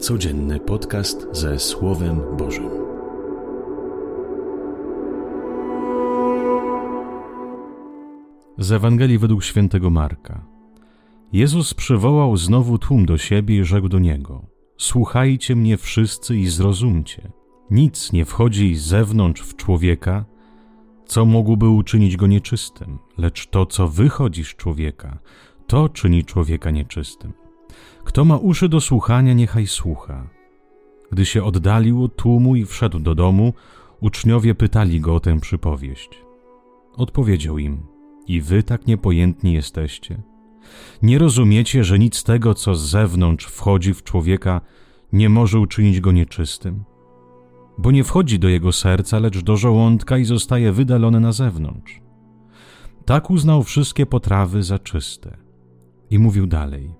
Codzienny podcast ze Słowem Bożym. Z Ewangelii według świętego Marka. Jezus przywołał znowu tłum do siebie i rzekł do niego: Słuchajcie mnie wszyscy i zrozumcie. Nic nie wchodzi z zewnątrz w człowieka, co mógłby uczynić go nieczystym, lecz to, co wychodzi z człowieka, to czyni człowieka nieczystym. Kto ma uszy do słuchania, niechaj słucha. Gdy się oddalił od tłumu i wszedł do domu, uczniowie pytali go o tę przypowieść. Odpowiedział im: I wy tak niepojętni jesteście? Nie rozumiecie, że nic tego, co z zewnątrz wchodzi w człowieka, nie może uczynić go nieczystym? Bo nie wchodzi do jego serca, lecz do żołądka i zostaje wydalone na zewnątrz. Tak uznał wszystkie potrawy za czyste. I mówił dalej: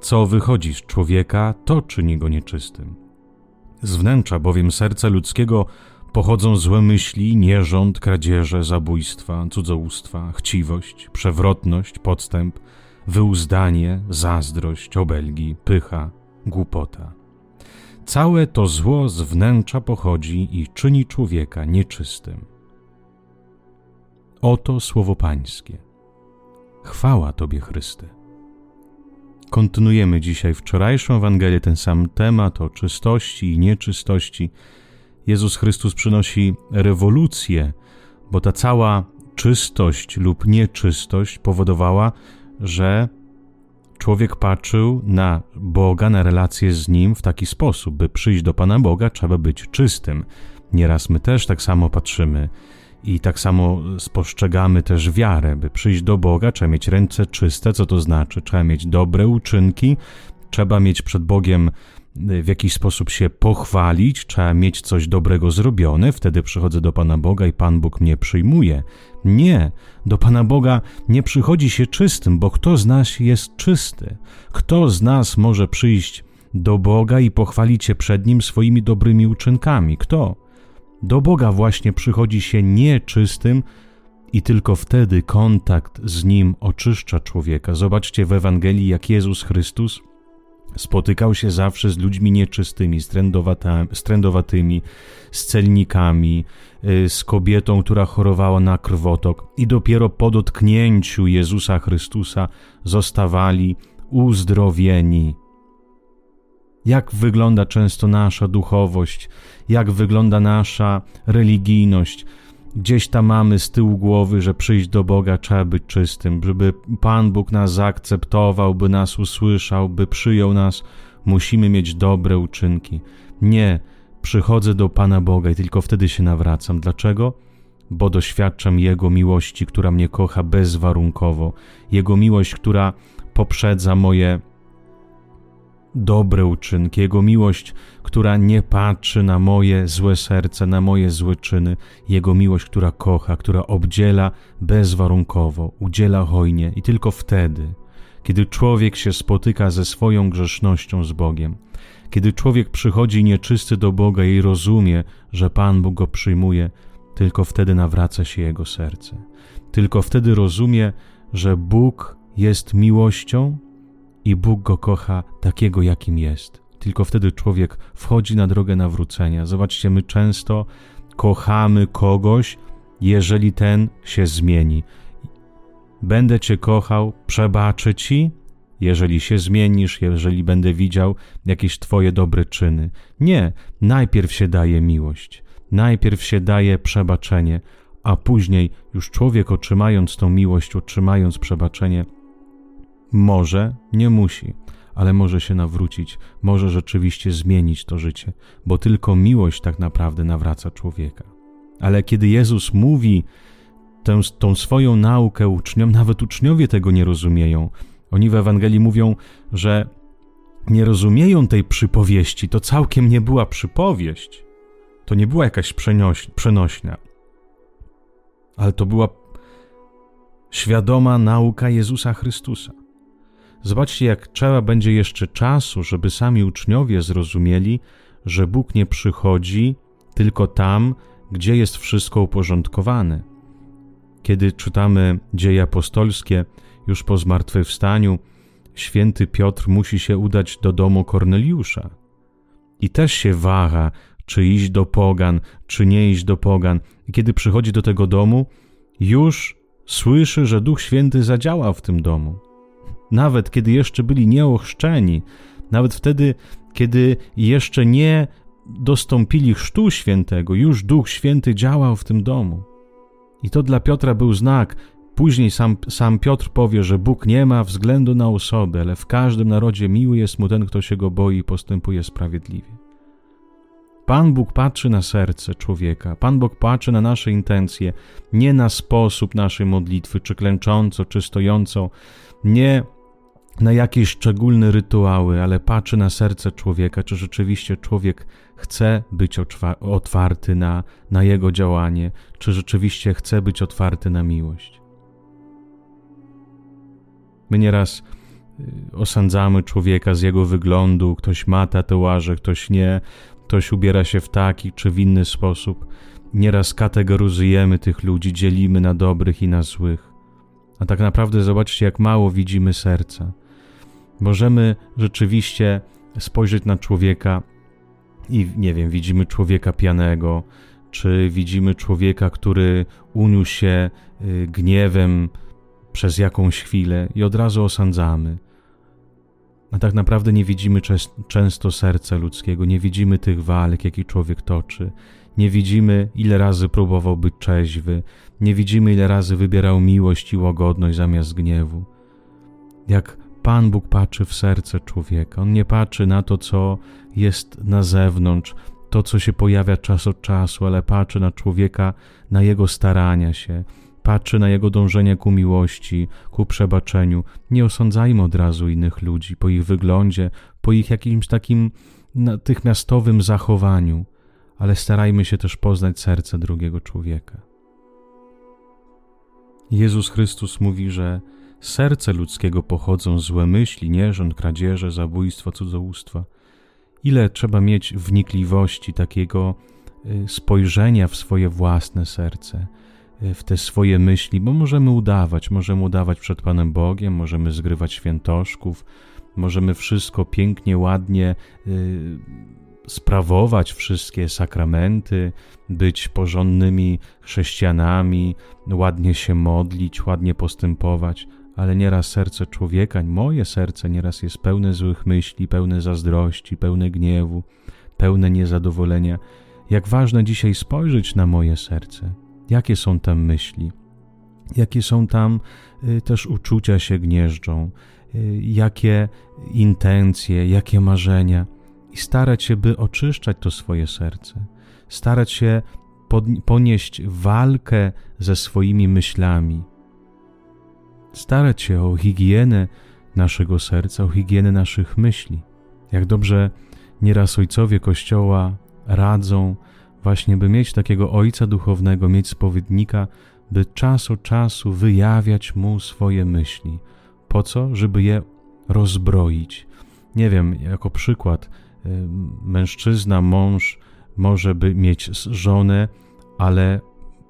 Co wychodzi z człowieka, to czyni go nieczystym. Z wnętrza bowiem serca ludzkiego pochodzą złe myśli, nierząd, kradzieże, zabójstwa, cudzołóstwa, chciwość, przewrotność, podstęp, wyuzdanie, zazdrość, obelgi, pycha, głupota. Całe to zło z wnętrza pochodzi i czyni człowieka nieczystym. Oto słowo Pańskie. Chwała Tobie, Chryste. Kontynuujemy dzisiaj wczorajszą Ewangelię, ten sam temat o czystości i nieczystości. Jezus Chrystus przynosi rewolucję, bo ta cała czystość lub nieczystość powodowała, że człowiek patrzył na Boga, na relację z Nim w taki sposób, by przyjść do Pana Boga, trzeba być czystym. Nieraz my też tak samo patrzymy i tak samo spostrzegamy też wiarę. By przyjść do Boga, trzeba mieć ręce czyste. Co to znaczy? Trzeba mieć dobre uczynki, trzeba mieć przed Bogiem w jakiś sposób się pochwalić, trzeba mieć coś dobrego zrobione, wtedy przychodzę do Pana Boga i Pan Bóg mnie przyjmuje. Nie, do Pana Boga nie przychodzi się czystym, bo kto z nas jest czysty? Kto z nas może przyjść do Boga i pochwalić się przed Nim swoimi dobrymi uczynkami? Kto? Do Boga właśnie przychodzi się nieczystym i tylko wtedy kontakt z Nim oczyszcza człowieka. Zobaczcie w Ewangelii, jak Jezus Chrystus Spotykał się zawsze z ludźmi nieczystymi, z trędowatymi, z celnikami, y, z kobietą, która chorowała na krwotok, i dopiero po dotknięciu Jezusa Chrystusa zostawali uzdrowieni. Jak wygląda często nasza duchowość, jak wygląda nasza religijność, gdzieś tam mamy z tyłu głowy, że przyjść do Boga trzeba być czystym, żeby Pan Bóg nas zaakceptował, by nas usłyszał, by przyjął nas, musimy mieć dobre uczynki. Nie, przychodzę do Pana Boga i tylko wtedy się nawracam. Dlaczego? Bo doświadczam Jego miłości, która mnie kocha bezwarunkowo, Jego miłość, która poprzedza moje dobre uczynki, Jego miłość, która nie patrzy na moje złe serce, na moje złe czyny, Jego miłość, która kocha, która obdziela bezwarunkowo, udziela hojnie i tylko wtedy, kiedy człowiek się spotyka ze swoją grzesznością z Bogiem, kiedy człowiek przychodzi nieczysty do Boga i rozumie, że Pan Bóg go przyjmuje, tylko wtedy nawraca się jego serce. Tylko wtedy rozumie, że Bóg jest miłością i Bóg go kocha takiego, jakim jest. Tylko wtedy człowiek wchodzi na drogę nawrócenia. Zobaczcie, my często kochamy kogoś, jeżeli ten się zmieni. Będę Cię kochał, przebaczę Ci, jeżeli się zmienisz, jeżeli będę widział jakieś Twoje dobre czyny. Nie, najpierw się daje miłość, najpierw się daje przebaczenie, a później już człowiek otrzymając tą miłość, otrzymając przebaczenie, może, nie musi, ale może się nawrócić, może rzeczywiście zmienić to życie, bo tylko miłość tak naprawdę nawraca człowieka. Ale kiedy Jezus mówi tę, tą swoją naukę uczniom, nawet uczniowie tego nie rozumieją. Oni w Ewangelii mówią, że nie rozumieją tej przypowieści. To całkiem nie była przypowieść. To nie była jakaś przenośnia. Ale to była świadoma nauka Jezusa Chrystusa. Zobaczcie, jak trzeba będzie jeszcze czasu, żeby sami uczniowie zrozumieli, że Bóg nie przychodzi tylko tam, gdzie jest wszystko uporządkowane. Kiedy czytamy dzieje apostolskie, już po zmartwychwstaniu, święty Piotr musi się udać do domu Korneliusza, i też się waha, czy iść do pogan, czy nie iść do pogan. I kiedy przychodzi do tego domu, już słyszy, że Duch Święty zadziałał w tym domu. Nawet kiedy jeszcze byli nieochrzczeni, nawet wtedy, kiedy jeszcze nie dostąpili chrztu świętego, już Duch Święty działał w tym domu. I to dla Piotra był znak. Później sam, sam Piotr powie, że Bóg nie ma względu na osoby, ale w każdym narodzie miły jest mu ten, kto się go boi i postępuje sprawiedliwie. Pan Bóg patrzy na serce człowieka, Pan Bóg patrzy na nasze intencje, nie na sposób naszej modlitwy, czy klęcząco, czy stojąco, nie na jakieś szczególne rytuały, ale patrzy na serce człowieka, czy rzeczywiście człowiek chce być otwarty na, na jego działanie, czy rzeczywiście chce być otwarty na miłość. My nieraz y, osądzamy człowieka z jego wyglądu, ktoś ma tatuaże, ktoś nie, ktoś ubiera się w taki czy w inny sposób. Nieraz kategoryzujemy tych ludzi, dzielimy na dobrych i na złych. A tak naprawdę zobaczcie, jak mało widzimy serca. Możemy rzeczywiście spojrzeć na człowieka i nie wiem, widzimy człowieka pijanego, czy widzimy człowieka, który uniósł się y, gniewem przez jakąś chwilę i od razu osądzamy. A tak naprawdę nie widzimy często serca ludzkiego, nie widzimy tych walk, jakie człowiek toczy, nie widzimy, ile razy próbował być trzeźwy, nie widzimy, ile razy wybierał miłość i łagodność zamiast gniewu. Jak Pan Bóg patrzy w serce człowieka. On nie patrzy na to, co jest na zewnątrz, to, co się pojawia czas od czasu, ale patrzy na człowieka, na jego starania się, patrzy na jego dążenie ku miłości, ku przebaczeniu. Nie osądzajmy od razu innych ludzi po ich wyglądzie, po ich jakimś takim natychmiastowym zachowaniu, ale starajmy się też poznać serce drugiego człowieka. Jezus Chrystus mówi, że serce ludzkiego pochodzą złe myśli, nierząd, kradzieże, zabójstwo, cudzołóstwa. Ile trzeba mieć wnikliwości, takiego y, spojrzenia w swoje własne serce, y, w te swoje myśli, bo możemy udawać, możemy udawać przed Panem Bogiem, możemy zgrywać świętoszków, możemy wszystko pięknie, ładnie y, sprawować wszystkie sakramenty, być porządnymi chrześcijanami, ładnie się modlić, ładnie postępować, ale nieraz serce człowieka, moje serce nieraz jest pełne złych myśli, pełne zazdrości, pełne gniewu, pełne niezadowolenia. Jak ważne dzisiaj spojrzeć na moje serce. Jakie są tam myśli? Jakie są tam y, też uczucia się gnieżdżą? Y, jakie intencje, jakie marzenia? I starać się, by oczyszczać to swoje serce. Starać się ponieść walkę ze swoimi myślami, starać się o higienę naszego serca, o higienę naszych myśli. Jak dobrze nieraz ojcowie Kościoła radzą, właśnie by mieć takiego ojca duchownego, mieć spowiednika, by czas od czasu wyjawiać mu swoje myśli. Po co? Żeby je rozbroić. Nie wiem, jako przykład, y, mężczyzna, mąż może by mieć żonę, ale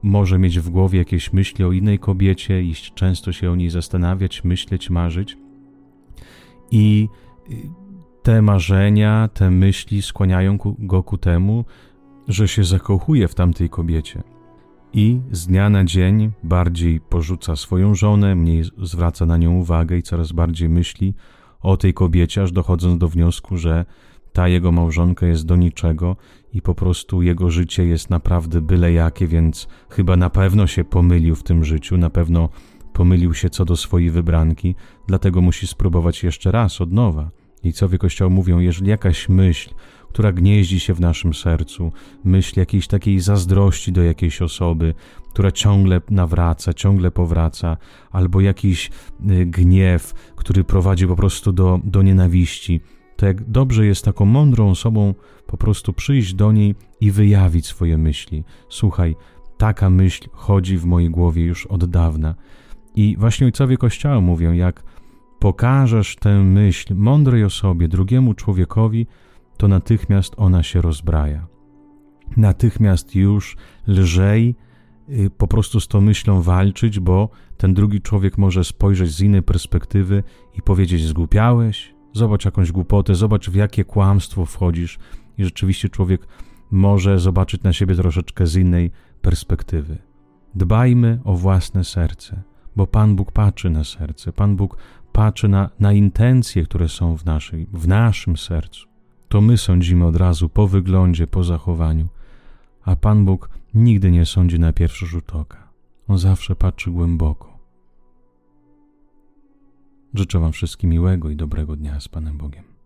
może mieć w głowie jakieś myśli o innej kobiecie, iść często się o niej zastanawiać, myśleć, marzyć. I te marzenia, te myśli skłaniają go ku temu, że się zakochuje w tamtej kobiecie. I z dnia na dzień bardziej porzuca swoją żonę, mniej zwraca na nią uwagę i coraz bardziej myśli o tej kobiecie, aż dochodząc do wniosku, że ta jego małżonka jest do niczego i po prostu jego życie jest naprawdę byle jakie, więc chyba na pewno się pomylił w tym życiu, na pewno pomylił się co do swojej wybranki, dlatego musi spróbować jeszcze raz od nowa. I co wie Kościoł mówią, jeżeli jakaś myśl, która gnieździ się w naszym sercu, myśl jakiejś takiej zazdrości do jakiejś osoby, która ciągle nawraca, ciągle powraca, albo jakiś y, gniew, który prowadzi po prostu do, do nienawiści, to jak dobrze jest taką mądrą osobą po prostu przyjść do niej i wyjawić swoje myśli. Słuchaj, taka myśl chodzi w mojej głowie już od dawna. I właśnie ojcowie Kościoła mówią, jak pokażesz tę myśl mądrej osobie, drugiemu człowiekowi, to natychmiast ona się rozbraja. Natychmiast już lżej y, po prostu z tą myślą walczyć, bo ten drugi człowiek może spojrzeć z innej perspektywy i powiedzieć: Zgłupiałeś, Zobacz jakąś głupotę, zobacz w jakie kłamstwo wchodzisz i rzeczywiście człowiek może zobaczyć na siebie troszeczkę z innej perspektywy. Dbajmy o własne serce, bo Pan Bóg patrzy na serce, Pan Bóg patrzy na, na intencje, które są w, naszej, w naszym sercu. To my sądzimy od razu po wyglądzie, po zachowaniu, a Pan Bóg nigdy nie sądzi na pierwszy rzut oka. On zawsze patrzy głęboko. Życzę Wam wszystkim miłego i dobrego dnia z Panem Bogiem.